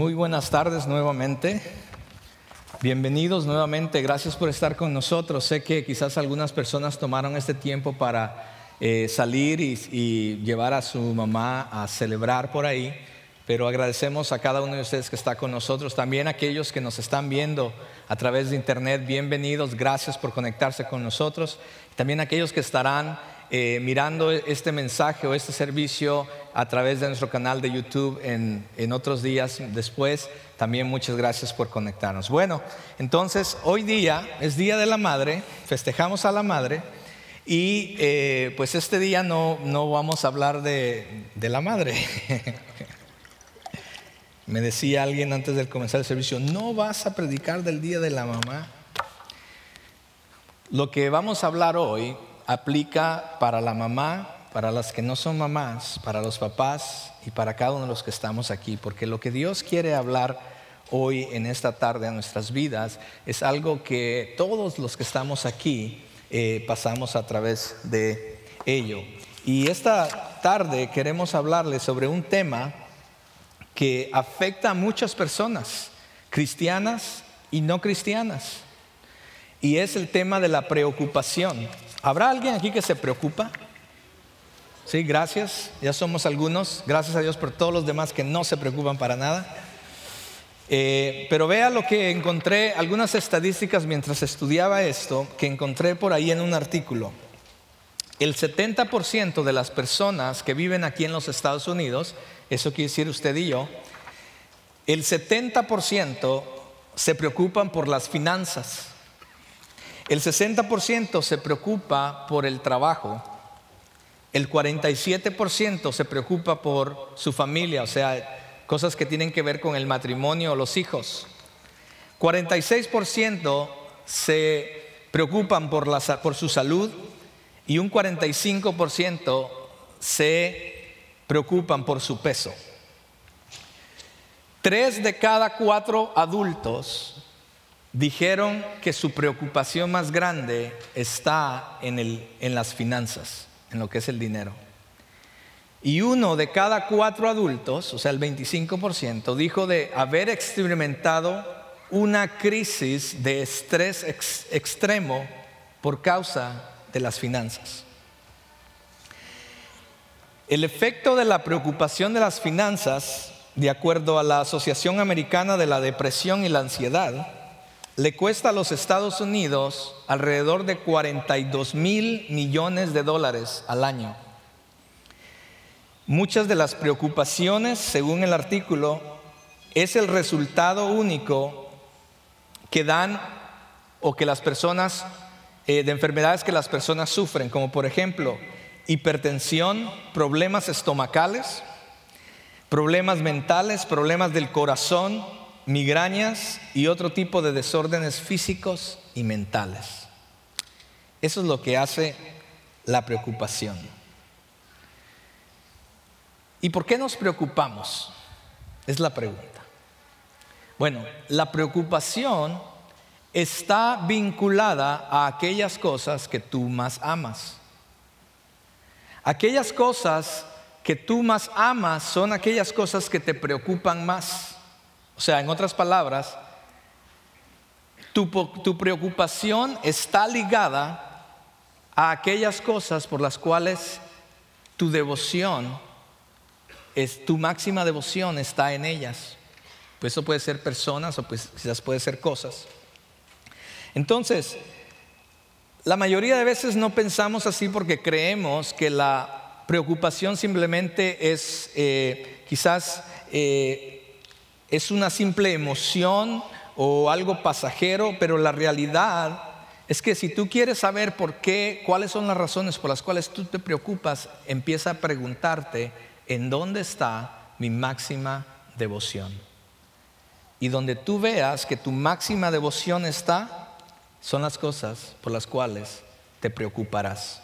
Muy buenas tardes nuevamente. Bienvenidos nuevamente. Gracias por estar con nosotros. Sé que quizás algunas personas tomaron este tiempo para eh, salir y, llevar a su mamá a celebrar por ahí, pero agradecemos a cada uno de ustedes que está con nosotros. También a aquellos que nos están viendo a través de internet, bienvenidos. Gracias por conectarse con nosotros. También a aquellos que estarán eh, mirando este mensaje o este servicio a través de nuestro canal de YouTube en, en, otros días después. También muchas gracias por conectarnos. Bueno, entonces hoy día es Día de la Madre, festejamos a la Madre y eh, pues este día no, no vamos a hablar de, de la Madre. Me decía alguien antes de comenzar el servicio, no vas a predicar del Día de la Mamá. Lo que vamos a hablar hoy aplica para la mamá, para las que no son mamás, para los papás y para cada uno de los que estamos aquí, porque lo que Dios quiere hablar hoy en esta tarde a nuestras vidas es algo que todos los que estamos aquí eh, pasamos a través de ello. Y esta tarde queremos hablarles sobre un tema que afecta a muchas personas, cristianas y no cristianas, y es el tema de la preocupación. ¿Habrá alguien aquí que se preocupa? Sí, gracias. Ya somos algunos. Gracias a Dios por todos los demás que no se preocupan para nada. Eh, pero vea lo que encontré, algunas estadísticas mientras estudiaba esto, que encontré por ahí en un artículo. El 70% de las personas que viven aquí en los Estados Unidos, eso quiere decir usted y yo, el 70% se preocupan por las finanzas. El 60% se preocupa por el trabajo. El 47% se preocupa por su familia, o sea, cosas que tienen que ver con el matrimonio o los hijos. 46% se preocupan por, su salud y un 45% se preocupan por su peso. Tres de cada cuatro adultos dijeron que su preocupación más grande está en, en las finanzas, en lo que es el dinero. Y uno de cada cuatro adultos, o sea, el 25%, dijo de haber experimentado una crisis de estrés extremo por causa de las finanzas. El efecto de la preocupación de las finanzas, de acuerdo a la Asociación Americana de la Depresión y la Ansiedad, le cuesta a los Estados Unidos alrededor de 42 mil millones de dólares al año. Muchas de las preocupaciones, según el artículo, es el resultado único que dan o que las personas, eh, de enfermedades que las personas sufren, como por ejemplo hipertensión, problemas estomacales, problemas mentales, problemas del corazón, migrañas y otro tipo de desórdenes físicos y mentales. Eso es lo que hace la preocupación. ¿Y por qué nos preocupamos? Es la pregunta. Bueno, la preocupación está vinculada a aquellas cosas que tú más amas. Aquellas cosas que tú más amas son aquellas cosas que te preocupan más. O sea, en otras palabras, tu, preocupación está ligada a aquellas cosas por las cuales tu devoción, es, tu máxima devoción está en ellas. Pues eso puede ser personas o pues quizás puede ser cosas. Entonces, la mayoría de veces no pensamos así porque creemos que la preocupación simplemente es eh, quizás eh, es una simple emoción o algo pasajero, pero la realidad es que si tú quieres saber por qué, cuáles son las razones por las cuales tú te preocupas, empieza a preguntarte en dónde está mi máxima devoción. Y donde tú veas que tu máxima devoción está, son las cosas por las cuales te preocuparás.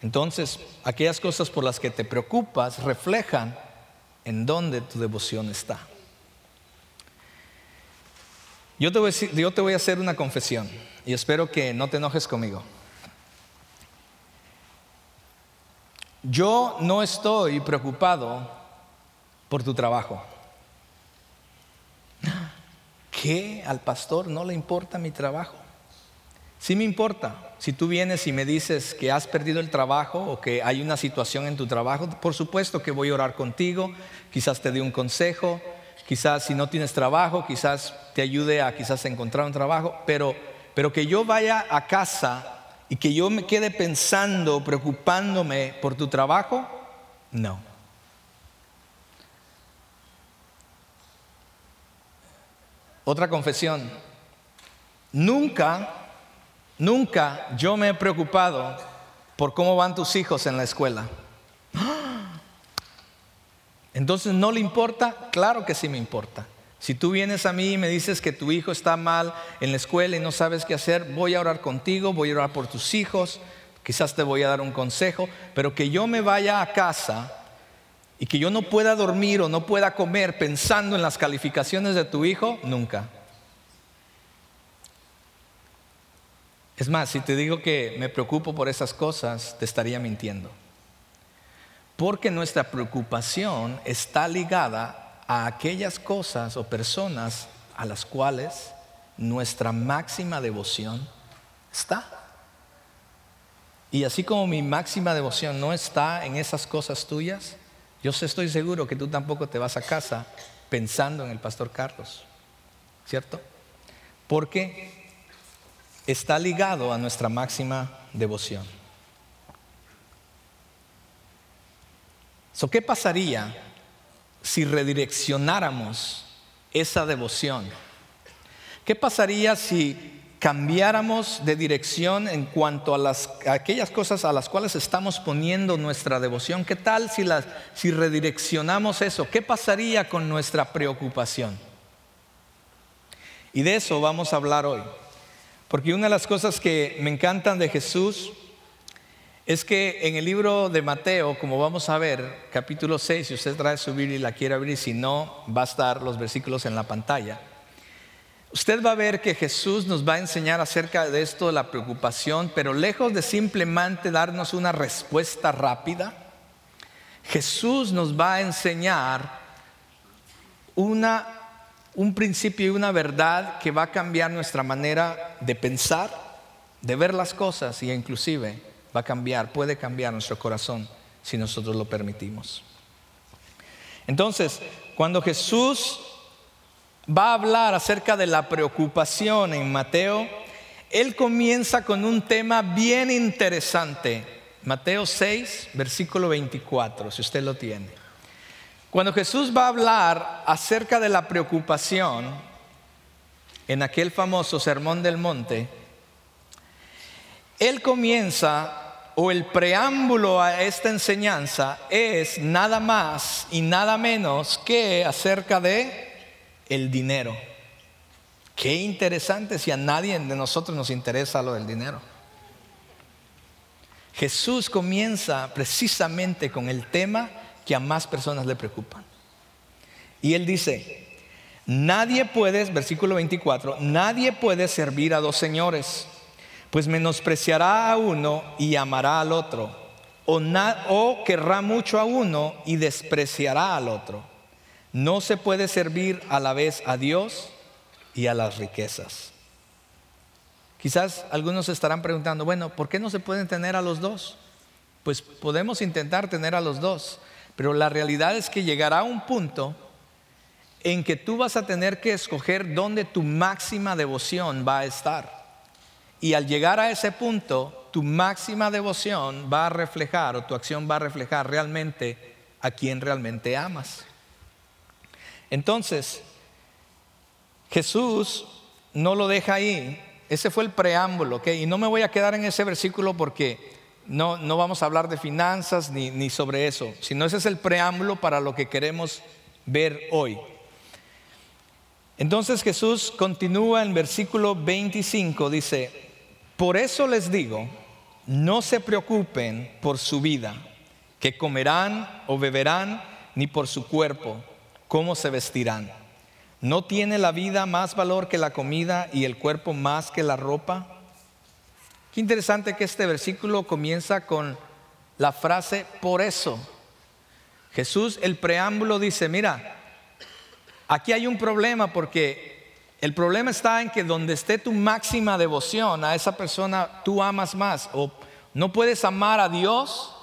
Entonces, aquellas cosas por las que te preocupas reflejan en dónde tu devoción está. Yo te, voy a hacer una confesión y espero que no te enojes conmigo. Yo no estoy preocupado por tu trabajo. qué al pastor no le importa mi trabajo? Sí me importa. Si tú vienes y me dices que has perdido el trabajo o que hay una situación en tu trabajo, por supuesto que voy a orar contigo, quizás te dé un consejo, quizás si no tienes trabajo, quizás te ayude a quizás encontrar un trabajo, pero, pero que yo vaya a casa y que yo me quede pensando, preocupándome por tu trabajo, no. Otra confesión. Nunca, nunca yo me he preocupado por cómo van tus hijos en la escuela. Entonces, ¿no le importa? Claro que sí me importa. Si tú vienes a mí y me dices que tu hijo está mal en la escuela y no sabes qué hacer, voy a orar contigo, voy a orar por tus hijos, quizás te voy a dar un consejo, pero que yo me vaya a casa y que yo no pueda dormir o no pueda comer pensando en las calificaciones de tu hijo, nunca. Es más, si te digo que me preocupo por esas cosas, te estaría mintiendo. Porque nuestra preocupación está ligada a aquellas cosas o personas a las cuales nuestra máxima devoción está. Y así como mi máxima devoción no está en esas cosas tuyas, yo estoy seguro que tú tampoco te vas a casa pensando en el pastor Carlos, ¿cierto? Porque está ligado a nuestra máxima devoción. ¿Qué pasaría si redireccionáramos esa devoción? ¿Qué pasaría si cambiáramos de dirección en cuanto a, las, aquellas cosas a las cuales estamos poniendo nuestra devoción? ¿Qué tal si, si redireccionamos eso? ¿Qué pasaría con nuestra preocupación? Y de eso vamos a hablar hoy. Porque una de las cosas que me encantan de Jesús es que en el libro de Mateo, como vamos a ver, capítulo 6, si usted trae su Biblia y la quiere abrir, si no, va a estar los versículos en la pantalla. Usted va a ver que Jesús nos va a enseñar acerca de esto, de la preocupación, pero lejos de simplemente darnos una respuesta rápida, Jesús nos va a enseñar una, un principio y una verdad que va a cambiar nuestra manera de pensar, de ver las cosas y inclusive va a cambiar, puede cambiar nuestro corazón si nosotros lo permitimos. Entonces, cuando Jesús va a hablar acerca de la preocupación en Mateo, él comienza con un tema bien interesante. Mateo 6, versículo 24, si usted lo tiene. Cuando Jesús va a hablar acerca de la preocupación en aquel famoso Sermón del Monte, él comienza o el preámbulo a esta enseñanza es nada más y nada menos que acerca de el dinero. Qué interesante si a nadie de nosotros nos interesa lo del dinero. Jesús comienza precisamente con el tema que a más personas le preocupan. Y él dice, nadie puede, versículo 24, nadie puede servir a dos señores pues menospreciará a uno y amará al otro, o, querrá mucho a uno y despreciará al otro. No se puede servir a la vez a Dios y a las riquezas. Quizás algunos estarán preguntando, bueno, ¿por qué no se pueden tener a los dos? Pues podemos intentar tener a los dos, pero la realidad es que llegará un punto en que tú vas a tener que escoger dónde tu máxima devoción va a estar. Y al llegar a ese punto, tu máxima devoción va a reflejar o tu acción va a reflejar realmente a quien realmente amas. Entonces, Jesús no lo deja ahí. Ese fue el preámbulo, ¿ok? Y no me voy a quedar en ese versículo porque no, no vamos a hablar de finanzas ni, ni sobre eso, sino ese es el preámbulo para lo que queremos ver hoy. Entonces Jesús continúa en versículo 25, dice, por eso les digo, no se preocupen por su vida, que comerán o beberán, ni por su cuerpo, cómo se vestirán. ¿No tiene la vida más valor que la comida y el cuerpo más que la ropa? Qué interesante que este versículo comienza con la frase por eso. Jesús, el preámbulo dice, mira, aquí hay un problema porque El problema está en que donde esté tu máxima devoción a esa persona, tú amas más. O no puedes amar a Dios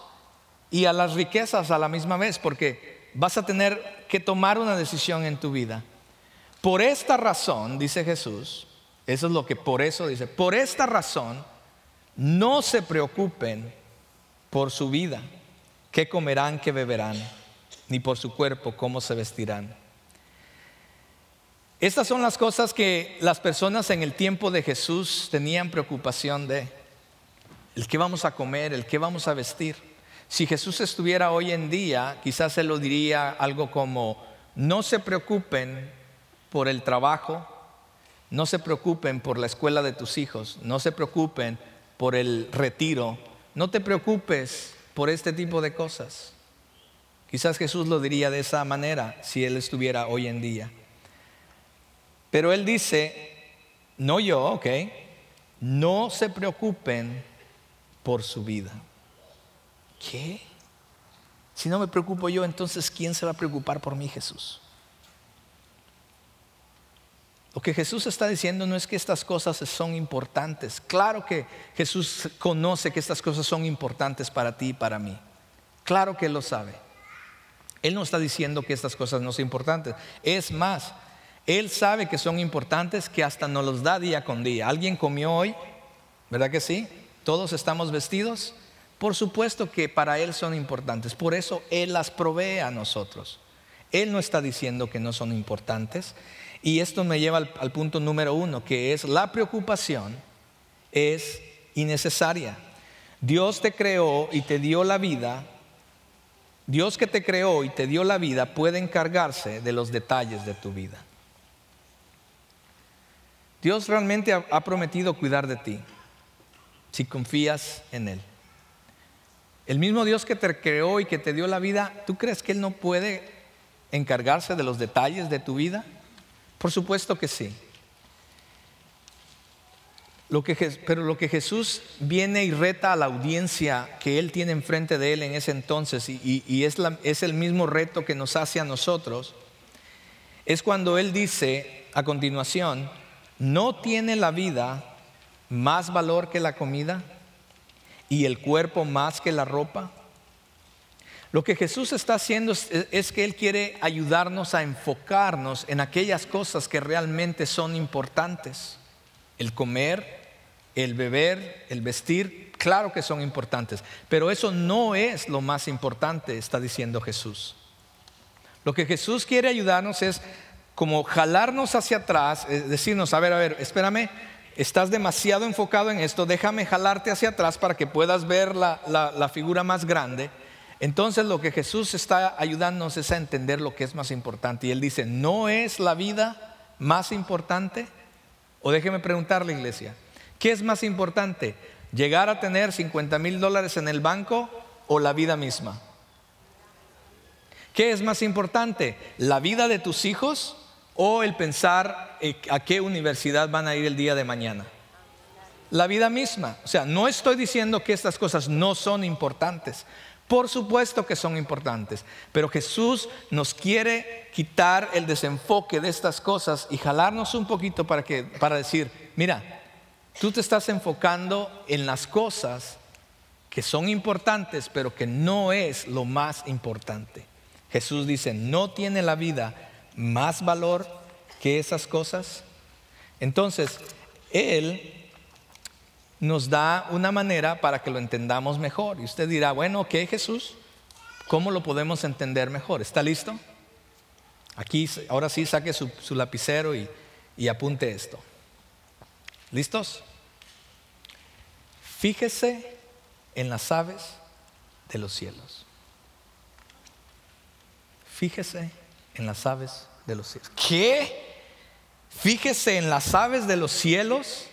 y a las riquezas a la misma vez, porque vas a tener que tomar una decisión en tu vida. Por esta razón, dice Jesús, eso es lo que por eso dice, por esta razón, no se preocupen por su vida, qué comerán, qué beberán, ni por su cuerpo, cómo se vestirán. Estas son las cosas que las personas en el tiempo de Jesús tenían preocupación de. El qué vamos a comer, el qué vamos a vestir. Si Jesús estuviera hoy en día, quizás se lo diría algo como, no se preocupen por el trabajo, no se preocupen por la escuela de tus hijos, no se preocupen por el retiro, no te preocupes por este tipo de cosas. Quizás Jesús lo diría de esa manera si Él estuviera hoy en día. Pero él dice, no yo, ok, no se preocupen por su vida. ¿Qué? Si no me preocupo yo, entonces ¿quién se va a preocupar por mí, Jesús? Lo que Jesús está diciendo no es que estas cosas son importantes. Claro que Jesús conoce que estas cosas son importantes para ti y para mí. Claro que Él lo sabe. Él no está diciendo que estas cosas no son importantes. Es más, él sabe que son importantes, que hasta nos los da día con día. ¿Alguien comió hoy? ¿Verdad que sí? ¿Todos estamos vestidos? Por supuesto que para Él son importantes. Por eso Él las provee a nosotros. Él no está diciendo que no son importantes. Y esto me lleva al, al punto número uno, que es la preocupación es innecesaria. Dios te creó y te dio la vida. Dios que te creó y te dio la vida puede encargarse de los detalles de tu vida. Dios realmente ha prometido cuidar de ti si confías en Él. El mismo Dios que te creó y que te dio la vida, ¿tú crees que Él no puede encargarse de los detalles de tu vida? Por supuesto que sí. pero lo que Jesús viene y reta a la audiencia que Él tiene enfrente de Él en ese entonces, y, es, es el mismo reto que nos hace a nosotros, es cuando Él dice a continuación, ¿No tiene la vida más valor que la comida y el cuerpo más que la ropa? Lo que Jesús está haciendo es, que Él quiere ayudarnos a enfocarnos en aquellas cosas que realmente son importantes. El comer, el beber, el vestir, claro que son importantes, pero eso no es lo más importante, está diciendo Jesús. Lo que Jesús quiere ayudarnos es como jalarnos hacia atrás, decirnos, a ver, a ver, espérame, estás demasiado enfocado en esto, déjame jalarte hacia atrás para que puedas ver la, figura más grande. Entonces lo que Jesús está ayudándonos es a entender lo que es más importante. Y Él dice, ¿no es la vida más importante? O déjeme preguntarle, iglesia, ¿qué es más importante? ¿Llegar a tener 50 mil dólares en el banco o la vida misma? ¿Qué es más importante? ¿La vida de tus hijos o el pensar eh, a qué universidad van a ir el día de mañana. La vida misma. O sea, no estoy diciendo que estas cosas no son importantes. Por supuesto que son importantes, pero Jesús nos quiere quitar el desenfoque de estas cosas y jalarnos un poquito para, que, para decir, mira, tú te estás enfocando en las cosas que son importantes, pero que no es lo más importante. Jesús dice, no tiene la vida más valor que esas cosas? Entonces, Él nos da una manera para que lo entendamos mejor. Y usted dirá, bueno, ¿qué Jesús? ¿Cómo lo podemos entender mejor? ¿Está listo? Aquí, ahora sí, saque su, lapicero y apunte esto. ¿Listos? Fíjese en las aves de los cielos. Fíjese en las aves de los cielos. ¿Qué? Fíjese en las aves de los cielos.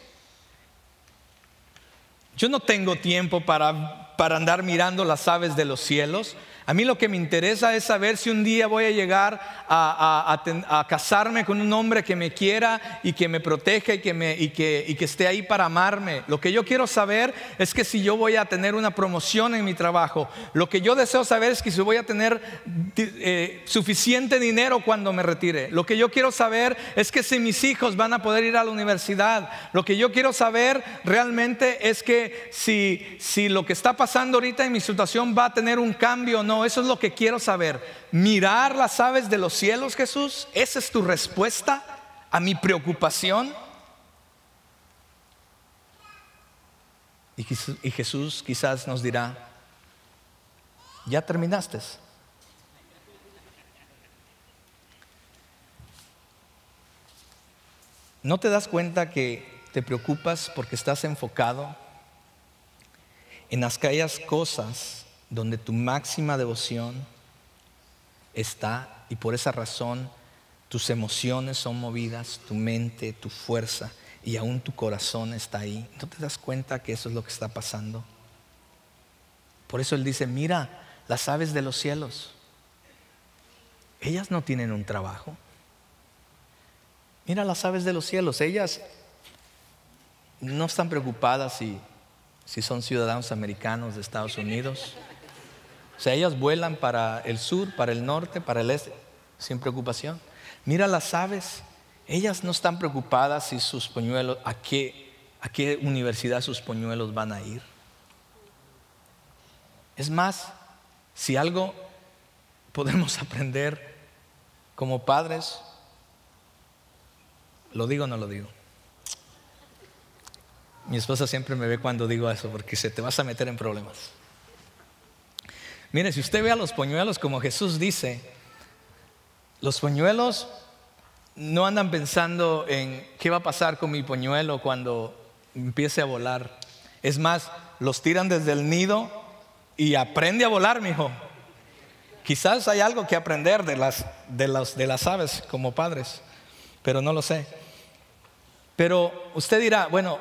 Yo no tengo tiempo para, para andar mirando las aves de los cielos. A mí lo que me interesa es saber si un día voy a llegar a, casarme con un hombre que me quiera y que me proteja y que, esté ahí para amarme. Lo que yo quiero saber es que si yo voy a tener una promoción en mi trabajo. Lo que yo deseo saber es que si voy a tener eh, suficiente dinero cuando me retire. Lo que yo quiero saber es que si mis hijos van a poder ir a la universidad. Lo que yo quiero saber realmente es que si, si lo que está pasando ahorita en mi situación va a tener un cambio o eso es lo que quiero saber. Mirar las aves de los cielos, Jesús. ¿Esa es tu respuesta a mi preocupación? Y Jesús quizás nos dirá, ya terminaste. ¿No te das cuenta que te preocupas porque estás enfocado en aquellas cosas donde tu máxima devoción está y por esa razón tus emociones son movidas, tu mente, tu fuerza y aún tu corazón está ahí. ¿No te das cuenta que eso es lo que está pasando? Por eso Él dice, mira las aves de los cielos. Ellas no tienen un trabajo. Mira las aves de los cielos. Ellas no están preocupadas si, si son ciudadanos americanos de Estados Unidos o sea, ellas vuelan para el sur, para el norte, para el este, sin preocupación. Mira las aves, ellas no están preocupadas si sus polluelos, a qué, a qué universidad sus polluelos van a ir. Es más, si algo podemos aprender como padres, ¿lo digo o no lo digo? Mi esposa siempre me ve cuando digo eso porque se te vas a meter en problemas. Mire, si usted ve a los poñuelos como Jesús dice, los poñuelos no andan pensando en qué va a pasar con mi poñuelo cuando empiece a volar. Es más, los tiran desde el nido y aprende a volar, mi hijo. Quizás hay algo que aprender de las, de, de las aves como padres, pero no lo sé. Pero usted dirá, bueno,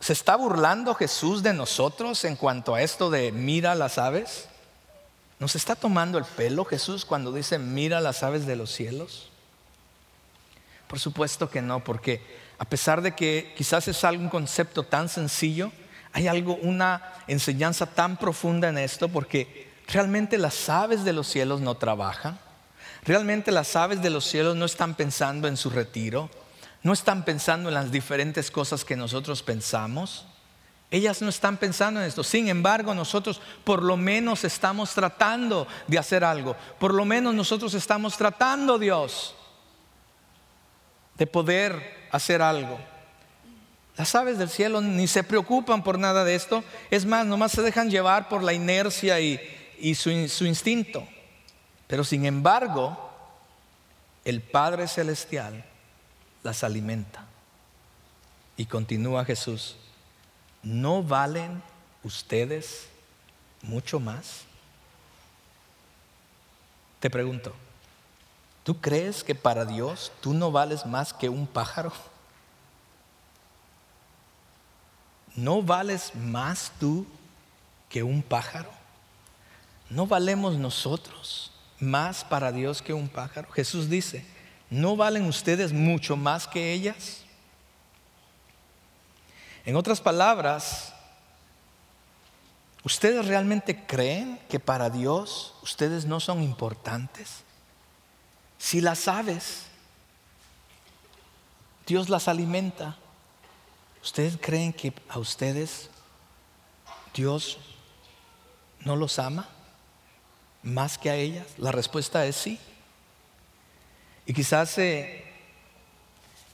¿se está burlando Jesús de nosotros en cuanto a esto de mira las aves? ¿Nos está tomando el pelo Jesús cuando dice, mira las aves de los cielos? Por supuesto que no, porque a pesar de que quizás es algún concepto tan sencillo, hay algo, una enseñanza tan profunda en esto, porque realmente las aves de los cielos no trabajan, realmente las aves de los cielos no están pensando en su retiro, no están pensando en las diferentes cosas que nosotros pensamos. Ellas no están pensando en esto. Sin embargo, nosotros por lo menos estamos tratando de hacer algo. Por lo menos nosotros estamos tratando, Dios, de poder hacer algo. Las aves del cielo ni se preocupan por nada de esto. Es más, nomás se dejan llevar por la inercia y, su, su instinto. Pero sin embargo, el Padre Celestial las alimenta. Y continúa Jesús. ¿No valen ustedes mucho más? Te pregunto, ¿tú crees que para Dios tú no vales más que un pájaro? ¿No vales más tú que un pájaro? ¿No valemos nosotros más para Dios que un pájaro? Jesús dice, ¿no valen ustedes mucho más que ellas? En otras palabras, ¿ustedes realmente creen que para Dios ustedes no son importantes? Si las aves, Dios las alimenta, ¿ustedes creen que a ustedes Dios no los ama más que a ellas? La respuesta es sí. Y quizás se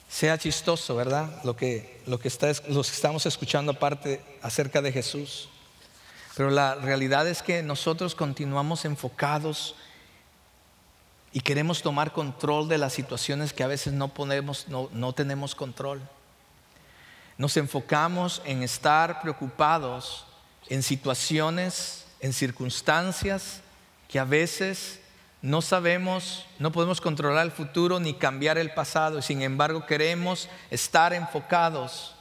sea chistoso, ¿verdad? Lo que, lo que, estamos escuchando aparte acerca de Jesús. Pero la realidad es que nosotros continuamos enfocados y queremos tomar control de las situaciones que a veces no, no, no tenemos control. Nos enfocamos en estar preocupados en situaciones, en circunstancias que a veces no sabemos, no podemos controlar el futuro ni cambiar el pasado, y sin embargo queremos estar enfocados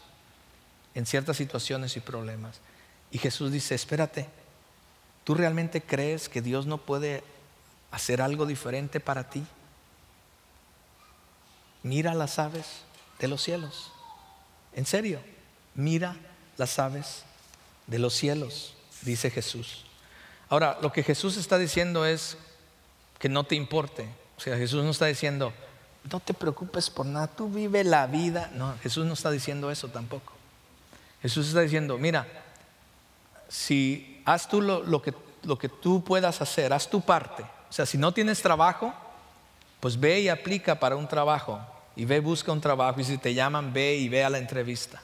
en ciertas situaciones y problemas. Y Jesús dice, espérate, ¿Tú realmente crees que Dios no puede hacer algo diferente para ti? Mira las aves de los cielos. En serio, mira las aves de los cielos, dice Jesús. Ahora, lo que Jesús está diciendo es que no te importe. O sea, Jesús no está diciendo, no te preocupes por nada, tú vive la vida. No, Jesús no está diciendo eso tampoco. Jesús está diciendo, mira, si haz tú lo, que, lo que tú puedas hacer, haz tu parte. O sea, si no tienes trabajo, pues ve y aplica para un trabajo. Y ve, busca un trabajo. Y si te llaman, ve y ve a la entrevista.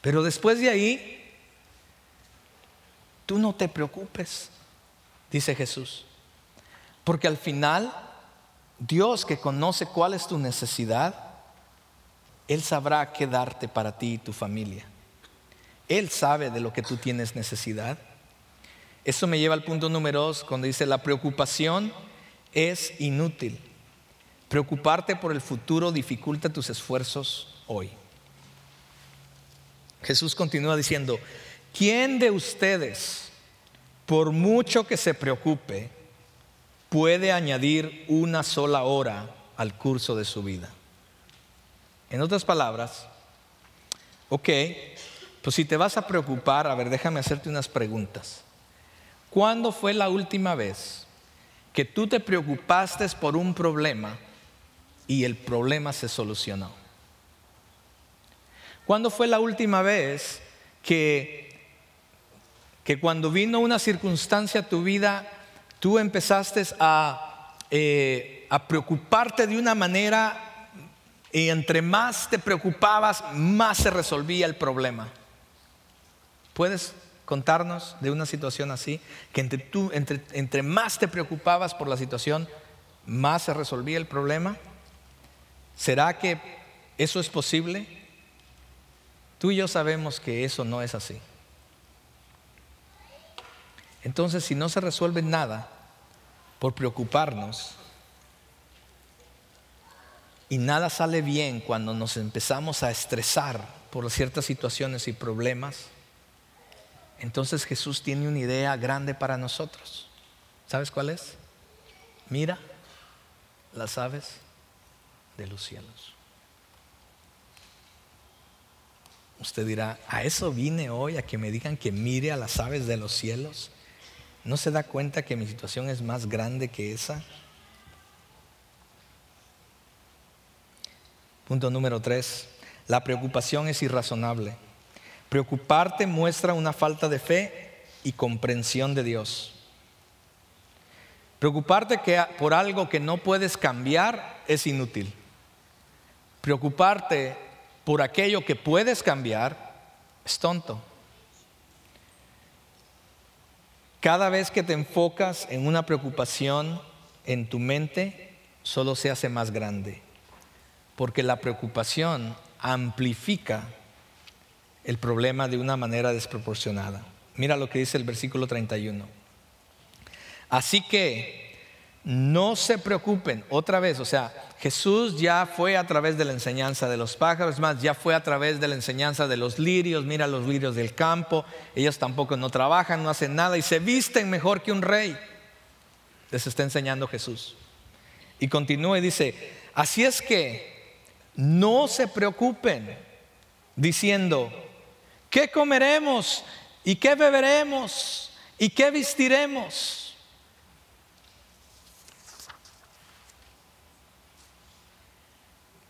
Pero después de ahí, tú no te preocupes, dice Jesús. Porque al final, Dios que conoce cuál es tu necesidad, Él sabrá qué darte para ti y tu familia. Él sabe de lo que tú tienes necesidad. Eso me lleva al punto número dos, cuando dice, la preocupación es inútil. Preocuparte por el futuro dificulta tus esfuerzos hoy. Jesús continúa diciendo, ¿quién de ustedes, por mucho que se preocupe, puede añadir una sola hora al curso de su vida? En otras palabras, ok, pues si te vas a preocupar, a ver, déjame hacerte unas preguntas. ¿Cuándo fue la última vez que tú te preocupaste por un problema y el problema se solucionó? ¿Cuándo fue la última vez que, que cuando vino una circunstancia a tu vida, tú empezaste a, eh, a preocuparte de una manera y entre más te preocupabas, más se resolvía el problema? ¿Puedes contarnos de una situación así? Que entre, tú, entre, entre más te preocupabas por la situación, más se resolvía el problema. ¿Será que eso es posible? Tú y yo sabemos que eso no es así. Entonces, si no se resuelve nada por preocuparnos y nada sale bien cuando nos empezamos a estresar por ciertas situaciones y problemas, entonces Jesús tiene una idea grande para nosotros. ¿Sabes cuál es? Mira las aves de los cielos. Usted dirá, ¿a eso vine hoy? ¿A que me digan que mire a las aves de los cielos? ¿No se da cuenta que mi situación es más grande que esa? Punto número tres. La preocupación es irrazonable. Preocuparte muestra una falta de fe y comprensión de Dios. Preocuparte por algo que no puedes cambiar es inútil. Preocuparte por aquello que puedes cambiar es tonto. Cada vez que te enfocas en una preocupación en tu mente, solo se hace más grande, porque la preocupación amplifica el problema de una manera desproporcionada. Mira lo que dice el versículo 31. Así que no se preocupen otra vez, o sea, Jesús ya fue a través de la enseñanza de los pájaros, más, ya fue a través de la enseñanza de los lirios, mira los lirios del campo, ellos tampoco no trabajan, no hacen nada y se visten mejor que un rey. Les está enseñando Jesús. Y continúa y dice, así es que no se preocupen diciendo, ¿Qué comeremos? ¿Y qué beberemos? ¿Y qué vestiremos?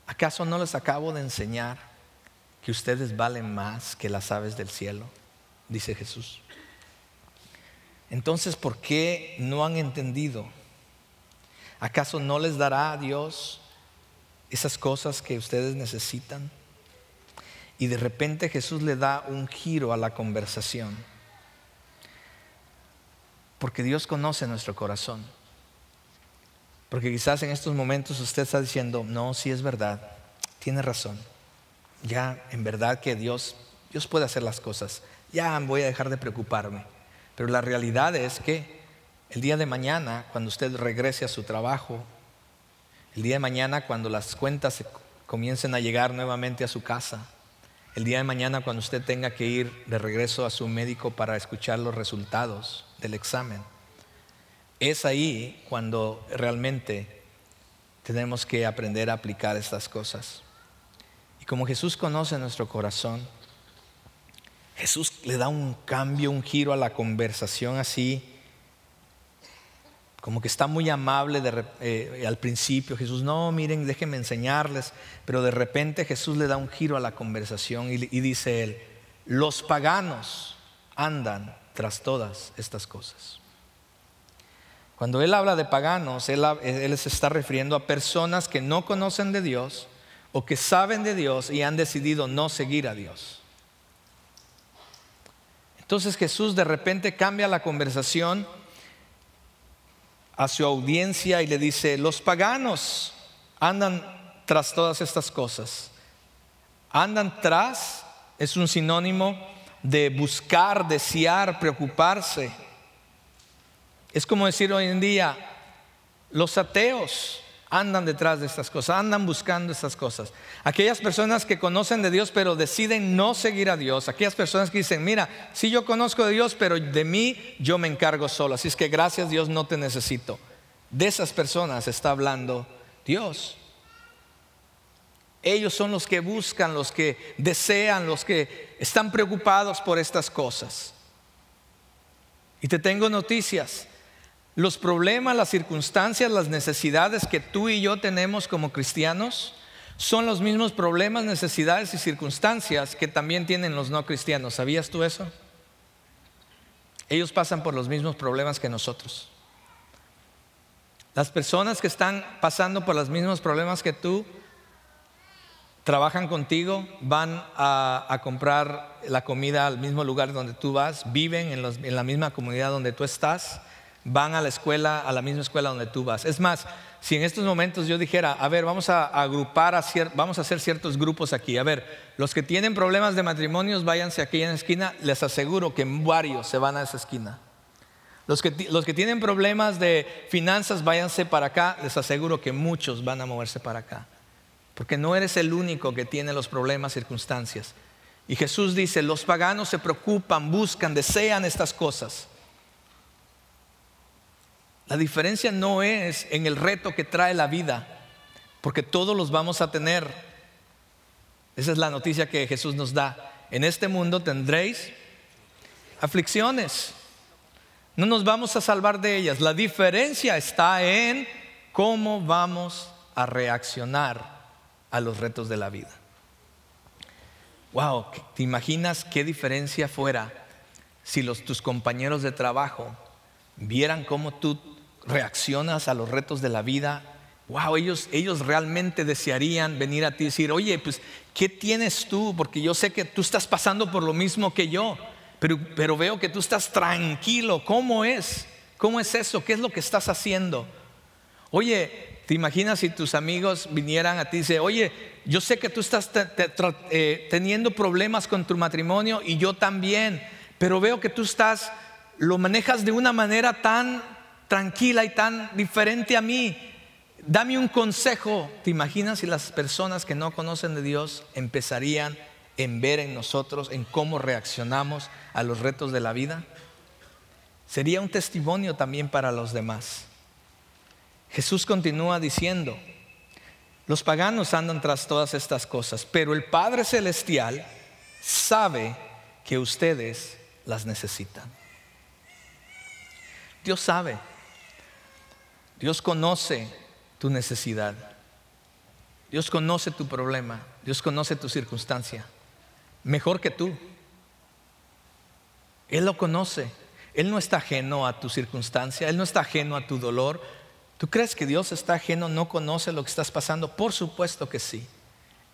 ¿Acaso no les acabo de enseñar que ustedes valen más que las aves del cielo? Dice Jesús. Entonces, ¿por qué no han entendido? ¿Acaso no les dará a Dios esas cosas que ustedes necesitan? Y de repente Jesús le da un giro a la conversación. Porque Dios conoce nuestro corazón. Porque quizás en estos momentos usted está diciendo, no, sí es verdad, tiene razón. Ya, en verdad que Dios, Dios puede hacer las cosas. Ya voy a dejar de preocuparme. Pero la realidad es que el día de mañana, cuando usted regrese a su trabajo, el día de mañana, cuando las cuentas comiencen a llegar nuevamente a su casa, el día de mañana cuando usted tenga que ir de regreso a su médico para escuchar los resultados del examen. Es ahí cuando realmente tenemos que aprender a aplicar estas cosas. Y como Jesús conoce nuestro corazón, Jesús le da un cambio, un giro a la conversación así, como que está muy amable eh, al principio. Jesús, no, miren, déjenme enseñarles, pero de repente Jesús le da un giro a la conversación y, y dice él, los paganos andan tras todas estas cosas. Cuando él habla de paganos, él, se está refiriendo a personas que no conocen de Dios o que saben de Dios y han decidido no seguir a Dios. Entonces Jesús de repente cambia la conversación a su audiencia y le dice, los paganos andan tras todas estas cosas. Andan tras es un sinónimo de buscar, desear, preocuparse es como decir hoy en día, los ateos andan detrás de estas cosas, andan buscando estas cosas. Aquellas personas que conocen de Dios pero deciden no seguir a Dios, aquellas personas que dicen, mira, sí yo conozco de Dios, pero de mí yo me encargo solo, así es que gracias Dios no te necesito. De esas personas está hablando Dios. Ellos son los que buscan, los que desean, los que están preocupados por estas cosas. Y te tengo noticias. Los problemas, las circunstancias, las necesidades que tú y yo tenemos como cristianos son los mismos problemas, necesidades y circunstancias que también tienen los no cristianos. ¿Sabías tú eso? Ellos pasan por los mismos problemas que nosotros. Las personas que están pasando por los mismos problemas que tú, trabajan contigo, van a, comprar la comida al mismo lugar donde tú vas, viven en la misma comunidad donde tú estás, van a la escuela, a la misma escuela donde tú vas. Es más, si en estos momentos yo dijera, a ver, vamos a agrupar, vamos a hacer ciertos grupos aquí, a ver, los que tienen problemas de matrimonios, váyanse aquí en la esquina, les aseguro que varios se van a esa esquina. Los que, los que tienen problemas de finanzas, váyanse para acá, les aseguro que muchos van a moverse para acá. Porque no eres el único que tiene los problemas, circunstancias. Y Jesús dice, los paganos se preocupan, buscan, desean estas cosas. La diferencia no es en el reto que trae la vida, porque todos los vamos a tener. Esa es la noticia que Jesús nos da. En este mundo tendréis aflicciones. No nos vamos a salvar de ellas. La diferencia está en cómo vamos a reaccionar a los retos de la vida. Wow, ¿te imaginas qué diferencia fuera si los, tus compañeros de trabajo vieran cómo tú reaccionas a los retos de la vida, wow, ellos, ellos realmente desearían venir a ti y decir, oye, pues, ¿qué tienes tú? Porque yo sé que tú estás pasando por lo mismo que yo, pero, pero veo que tú estás tranquilo. ¿Cómo es? ¿Cómo es eso? ¿Qué es lo que estás haciendo? Oye, ¿te imaginas si tus amigos vinieran a ti y dicen, oye, yo sé que tú estás eh, teniendo problemas con tu matrimonio y yo también, pero veo que tú estás, lo manejas de una manera tan tranquila y tan diferente a mí. Dame un consejo. ¿Te imaginas si las personas que no conocen de Dios empezarían en ver en nosotros, en cómo reaccionamos a los retos de la vida? Sería un testimonio también para los demás. Jesús continúa diciendo, los paganos andan tras todas estas cosas, pero el Padre Celestial sabe que ustedes las necesitan. Dios sabe Dios conoce tu necesidad. Dios conoce tu problema. Dios conoce tu circunstancia. Mejor que tú. Él lo conoce. Él no está ajeno a tu circunstancia. Él no está ajeno a tu dolor. ¿Tú crees que Dios está ajeno, no conoce lo que estás pasando? Por supuesto que sí.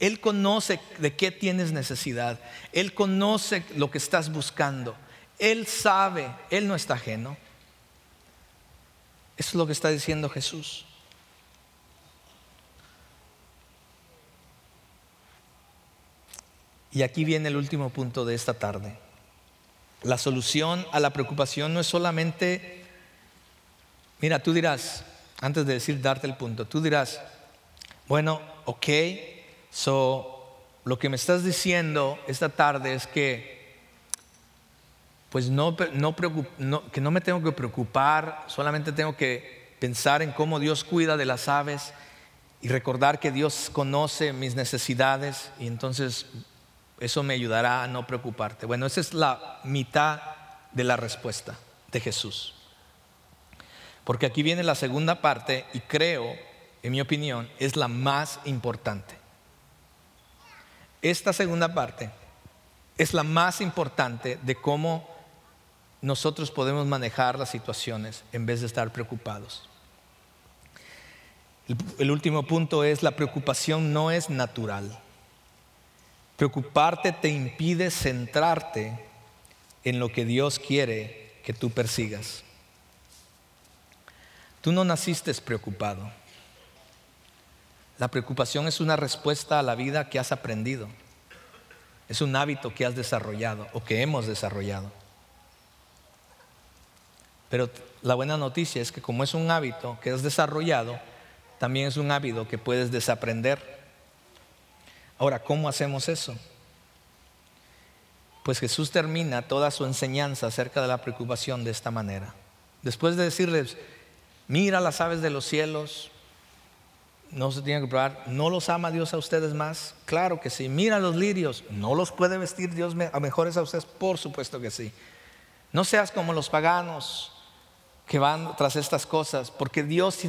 Él conoce de qué tienes necesidad. Él conoce lo que estás buscando. Él sabe. Él no está ajeno. Eso es lo que está diciendo Jesús. Y aquí viene el último punto de esta tarde. La solución a la preocupación no es solamente, mira, tú dirás, antes de decir darte el punto, tú dirás, bueno, ok, so lo que me estás diciendo esta tarde es que, pues no, que no me tengo que preocupar, solamente tengo que pensar en cómo Dios cuida de las aves y recordar que Dios conoce mis necesidades y entonces eso me ayudará a no preocuparte. Bueno, esa es la mitad de la respuesta de Jesús. Porque aquí viene la segunda parte y creo, en mi opinión, es la más importante. Esta segunda parte es la más importante de cómo nosotros podemos manejar las situaciones en vez de estar preocupados. El, último punto es la preocupación no es natural. Preocuparte te impide centrarte en lo que Dios quiere que tú persigas. Tú no naciste preocupado. La preocupación es una respuesta a la vida que has aprendido. Es un hábito que has desarrollado o que hemos desarrollado. Pero la buena noticia es que como es un hábito que has desarrollado, también es un hábito que puedes desaprender. Ahora, ¿cómo hacemos eso? Pues Jesús termina toda su enseñanza acerca de la preocupación de esta manera. Después de decirles, mira las aves de los cielos, no se tienen que probar, ¿no los ama Dios a ustedes más? Claro que sí. Mira los lirios, ¿no los puede vestir Dios a mejores a ustedes? Por supuesto que sí. No seas como los paganos que van tras estas cosas, porque Dios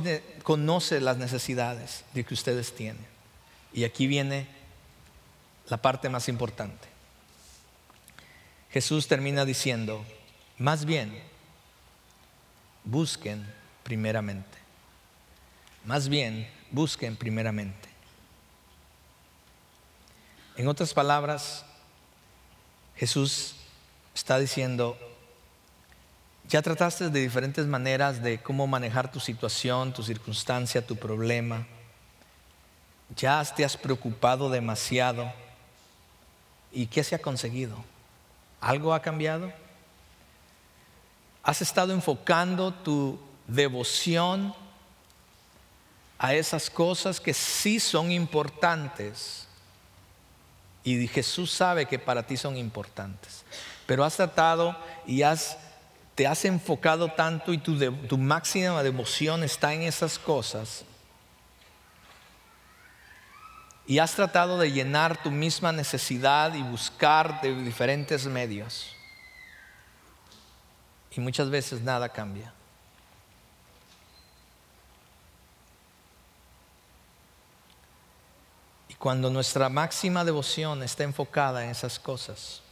conoce las necesidades de que ustedes tienen. Y aquí viene la parte más importante. Jesús termina diciendo, más bien, busquen primeramente. Más bien, busquen primeramente. En otras palabras, Jesús está diciendo, ya trataste de diferentes maneras de cómo manejar tu situación, tu circunstancia, tu problema. Ya te has preocupado demasiado. ¿Y qué se ha conseguido? ¿Algo ha cambiado? ¿Has estado enfocando tu devoción a esas cosas que sí son importantes? Y Jesús sabe que para ti son importantes. Pero has tratado y has, te has enfocado tanto y tu, máxima devoción está en esas cosas y has tratado de llenar tu misma necesidad y buscar de diferentes medios. Y muchas veces nada cambia. Y cuando nuestra máxima devoción está enfocada en esas cosas,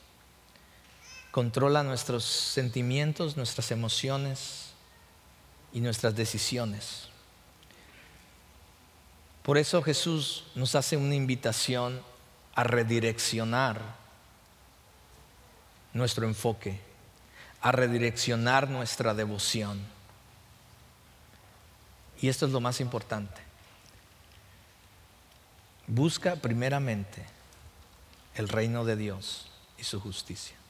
controla nuestros sentimientos, nuestras emociones y nuestras decisiones. Por eso Jesús nos hace una invitación a redireccionar nuestro enfoque, a redireccionar nuestra devoción. Y esto es lo más importante. Busca primeramente el reino de Dios y su justicia.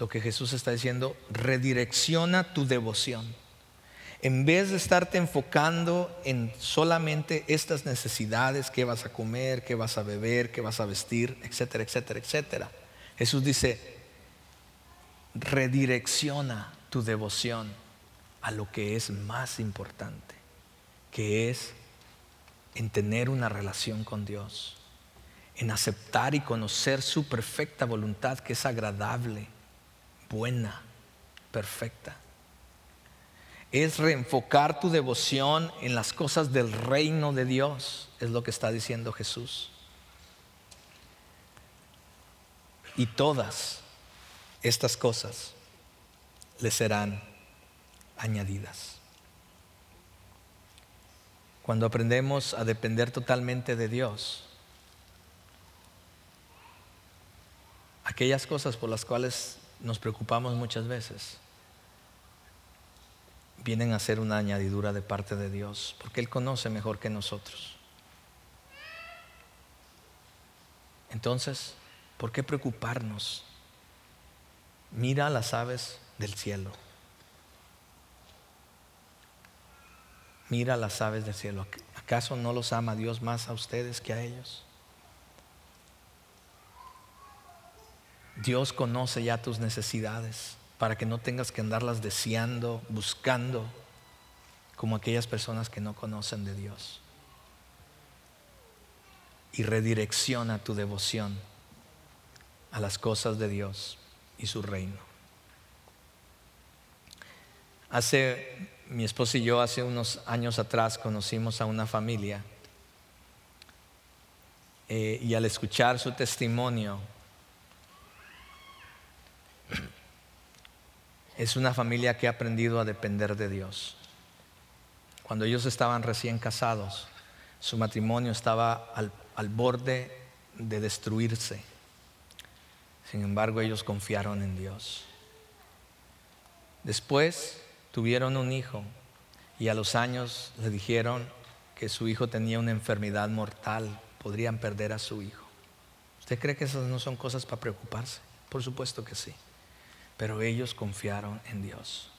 Lo que Jesús está diciendo, redirecciona tu devoción en vez de estarte enfocando en solamente estas necesidades, qué vas a comer, qué vas a beber, qué vas a vestir, etcétera, etcétera, etcétera. Jesús dice, redirecciona tu devoción a lo que es más importante, que es en tener una relación con Dios, en aceptar y conocer su perfecta voluntad que es agradable, buena, perfecta es reenfocar tu devoción en las cosas del reino de Dios, es lo que está diciendo Jesús. Y todas estas cosas le serán añadidas. Cuando aprendemos a depender totalmente de Dios, aquellas cosas por las cuales nos preocupamos muchas veces, vienen a ser una añadidura de parte de Dios, porque Él conoce mejor que nosotros. Entonces, ¿por qué preocuparnos? Mira a las aves del cielo. Mira a las aves del cielo. ¿Acaso no los ama Dios más a ustedes que a ellos? Dios conoce ya tus necesidades para que no tengas que andarlas deseando, buscando, como aquellas personas que no conocen de Dios. Y redirecciona tu devoción a las cosas de Dios y su reino. Hace mi esposa y yo hace unos años atrás conocimos a una familia eh, y al escuchar su testimonio es una familia que ha aprendido a depender de Dios. Cuando ellos estaban recién casados, su matrimonio estaba al, borde de destruirse. Sin embargo, ellos confiaron en Dios. Después tuvieron un hijo y a los años le dijeron que su hijo tenía una enfermedad mortal, podrían perder a su hijo. ¿Usted cree que esas no son cosas para preocuparse? Por supuesto que sí pero ellos confiaron en Dios.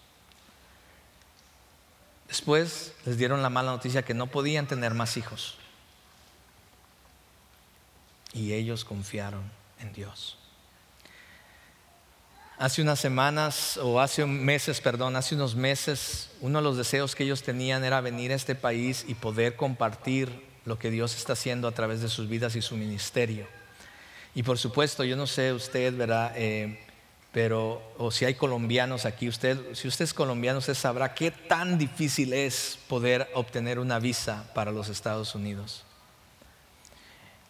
Después les dieron la mala noticia que no podían tener más hijos. Y ellos confiaron en Dios. Hace unas semanas, o hace meses, perdón, hace unos meses, uno de los deseos que ellos tenían era venir a este país y poder compartir lo que Dios está haciendo a través de sus vidas y su ministerio. Y por supuesto, yo no sé usted, ¿verdad? Eh, pero o si hay colombianos aquí, usted, si usted es colombiano, usted sabrá qué tan difícil es poder obtener una visa para los Estados Unidos.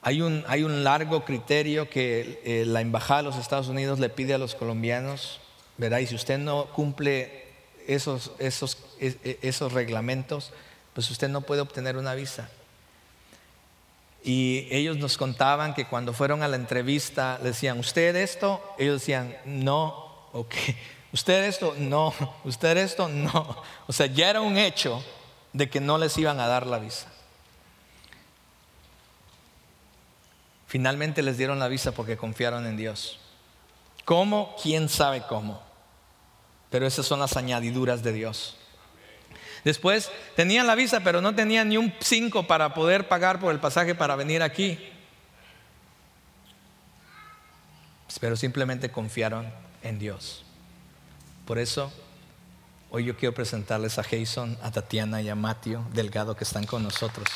Hay un, hay un largo criterio que eh, la Embajada de los Estados Unidos le pide a los colombianos, ¿verdad? Y si usted no cumple esos, esos, esos reglamentos, pues usted no puede obtener una visa. Y ellos nos contaban que cuando fueron a la entrevista le decían, ¿usted esto? Ellos decían, no, ok. ¿Usted esto? No. ¿Usted esto? No. O sea, ya era un hecho de que no les iban a dar la visa. Finalmente les dieron la visa porque confiaron en Dios. ¿Cómo? ¿Quién sabe cómo? Pero esas son las añadiduras de Dios. Después tenían la visa, pero no tenían ni un 5 para poder pagar por el pasaje para venir aquí. Pero simplemente confiaron en Dios. Por eso, hoy yo quiero presentarles a Jason, a Tatiana y a Mateo Delgado que están con nosotros.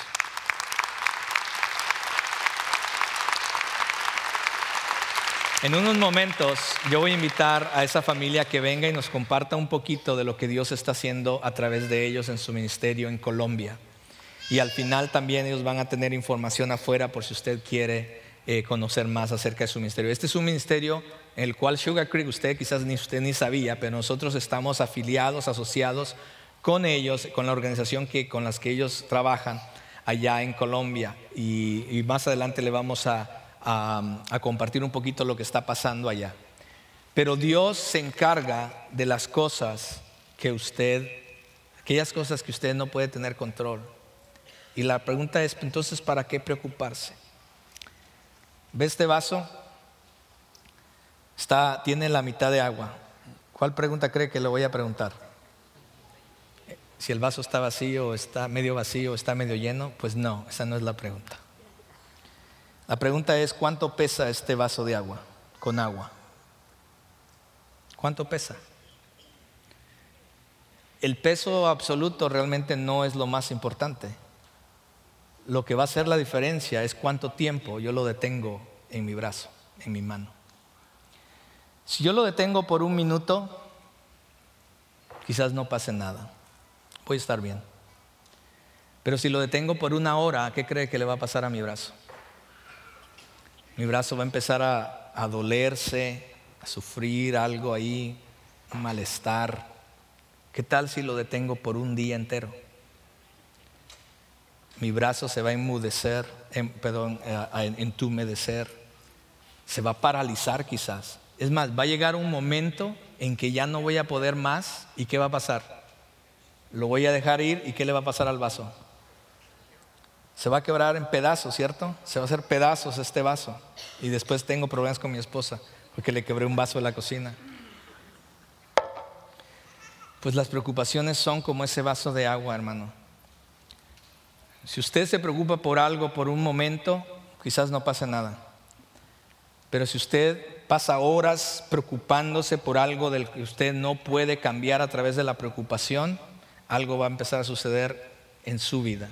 En unos momentos yo voy a invitar a esa familia que venga y nos comparta un poquito de lo que Dios está haciendo a través de ellos en su ministerio en Colombia. Y al final también ellos van a tener información afuera por si usted quiere eh, conocer más acerca de su ministerio. Este es un ministerio en el cual Sugar Creek, usted quizás ni usted ni sabía, pero nosotros estamos afiliados, asociados con ellos, con la organización que, con las que ellos trabajan allá en Colombia. y más adelante le vamos a a, compartir un poquito lo que está pasando allá. Pero Dios se encarga de las cosas que usted, aquellas cosas que usted no puede tener control. Y la pregunta es, entonces, ¿para qué preocuparse? ¿Ve este vaso? Está, tiene la mitad de agua. ¿Cuál pregunta cree que le voy a preguntar? Si el vaso está vacío, está medio vacío, está medio lleno, pues no, esa no es la pregunta. La pregunta es, ¿cuánto pesa este vaso de agua con agua? ¿Cuánto pesa? El peso absoluto realmente no es lo más importante. Lo que va a hacer la diferencia es cuánto tiempo yo lo detengo en mi brazo, en mi mano. Si yo lo detengo por un minuto, quizás no pase nada. Voy a estar bien. Pero si lo detengo por una hora, ¿qué cree que le va a pasar a mi brazo? Mi brazo va a empezar a, dolerse, a sufrir algo ahí, un malestar. ¿Qué tal si lo detengo por un día entero? Mi brazo se va a enmudecer, perdón, a entumedecer, se va a paralizar quizás. Es más, va a llegar un momento en que ya no voy a poder más y ¿qué va a pasar? Lo voy a dejar ir y ¿qué le va a pasar al vaso? Se va a quebrar en pedazos, ¿cierto? Se va a hacer pedazos este vaso. Y después tengo problemas con mi esposa porque le quebré un vaso de la cocina. Pues las preocupaciones son como ese vaso de agua, hermano. Si usted se preocupa por algo por un momento, quizás no pase nada. Pero si usted pasa horas preocupándose por algo del que usted no puede cambiar a través de la preocupación, algo va a empezar a suceder en su vida.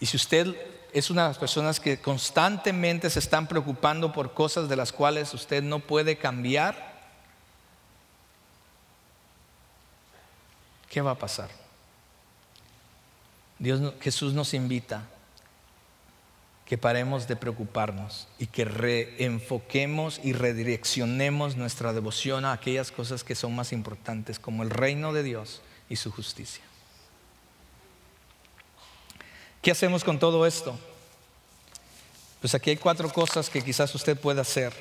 Y si usted es una de las personas que constantemente se están preocupando por cosas de las cuales usted no puede cambiar, ¿qué va a pasar? Jesús nos invita que paremos de preocuparnos y que reenfoquemos y redireccionemos nuestra devoción a aquellas cosas que son más importantes, como el reino de Dios y su justicia. ¿Qué hacemos con todo esto? Pues aquí hay cuatro cosas que quizás usted pueda hacer.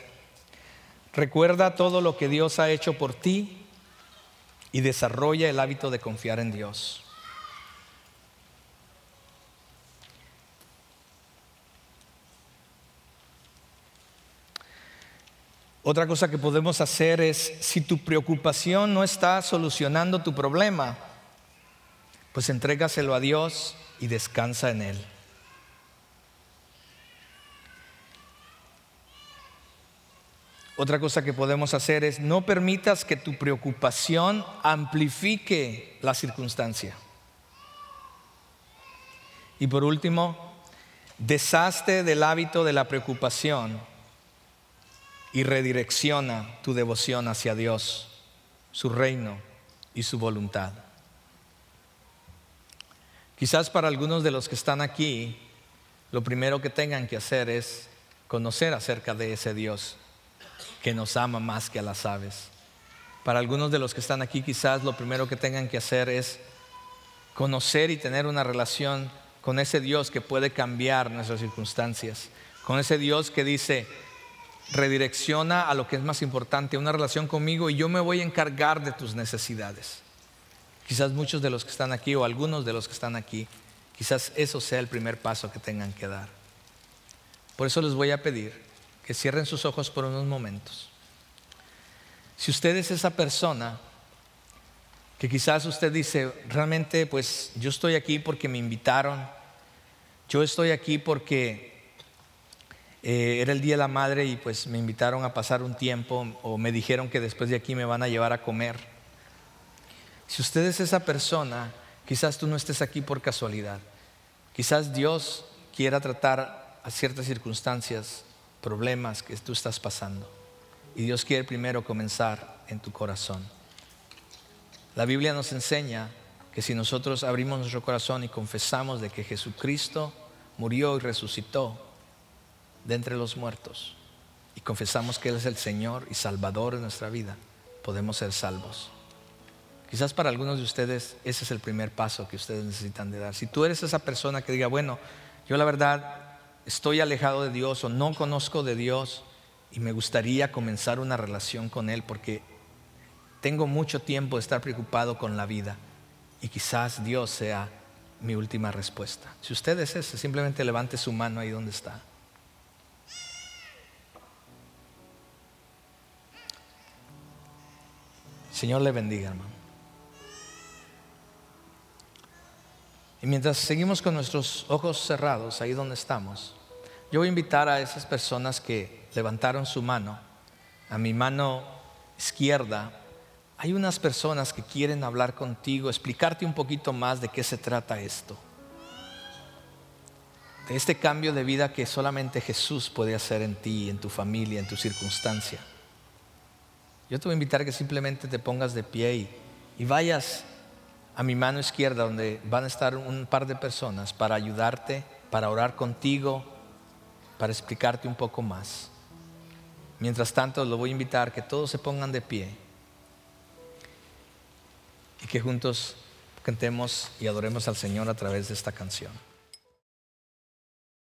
Recuerda todo lo que Dios ha hecho por ti y desarrolla el hábito de confiar en Dios. Otra cosa que podemos hacer es, si tu preocupación no está solucionando tu problema, pues entrégaselo a Dios y descansa en Él. Otra cosa que podemos hacer es no permitas que tu preocupación amplifique la circunstancia. Y por último, deshazte del hábito de la preocupación y redirecciona tu devoción hacia Dios, su reino y su voluntad. Quizás para algunos de los que están aquí, lo primero que tengan que hacer es conocer acerca de ese Dios que nos ama más que a las aves. Para algunos de los que están aquí, quizás lo primero que tengan que hacer es conocer y tener una relación con ese Dios que puede cambiar nuestras circunstancias, con ese Dios que dice, redirecciona a lo que es más importante, una relación conmigo y yo me voy a encargar de tus necesidades. Quizás muchos de los que están aquí o algunos de los que están aquí, quizás eso sea el primer paso que tengan que dar. Por eso les voy a pedir que cierren sus ojos por unos momentos. Si usted es esa persona que quizás usted dice, realmente pues yo estoy aquí porque me invitaron, yo estoy aquí porque eh, era el Día de la Madre y pues me invitaron a pasar un tiempo o me dijeron que después de aquí me van a llevar a comer. Si usted es esa persona, quizás tú no estés aquí por casualidad. Quizás Dios quiera tratar a ciertas circunstancias, problemas que tú estás pasando. Y Dios quiere primero comenzar en tu corazón. La Biblia nos enseña que si nosotros abrimos nuestro corazón y confesamos de que Jesucristo murió y resucitó de entre los muertos, y confesamos que Él es el Señor y Salvador de nuestra vida, podemos ser salvos. Quizás para algunos de ustedes ese es el primer paso que ustedes necesitan de dar. Si tú eres esa persona que diga, bueno, yo la verdad estoy alejado de Dios o no conozco de Dios y me gustaría comenzar una relación con Él porque tengo mucho tiempo de estar preocupado con la vida y quizás Dios sea mi última respuesta. Si usted es ese, simplemente levante su mano ahí donde está. Señor le bendiga, hermano. Y mientras seguimos con nuestros ojos cerrados ahí donde estamos, yo voy a invitar a esas personas que levantaron su mano, a mi mano izquierda, hay unas personas que quieren hablar contigo, explicarte un poquito más de qué se trata esto. De este cambio de vida que solamente Jesús puede hacer en ti, en tu familia, en tu circunstancia. Yo te voy a invitar a que simplemente te pongas de pie y, y vayas a mi mano izquierda donde van a estar un par de personas para ayudarte, para orar contigo, para explicarte un poco más. Mientras tanto, lo voy a invitar que todos se pongan de pie y que juntos cantemos y adoremos al Señor a través de esta canción.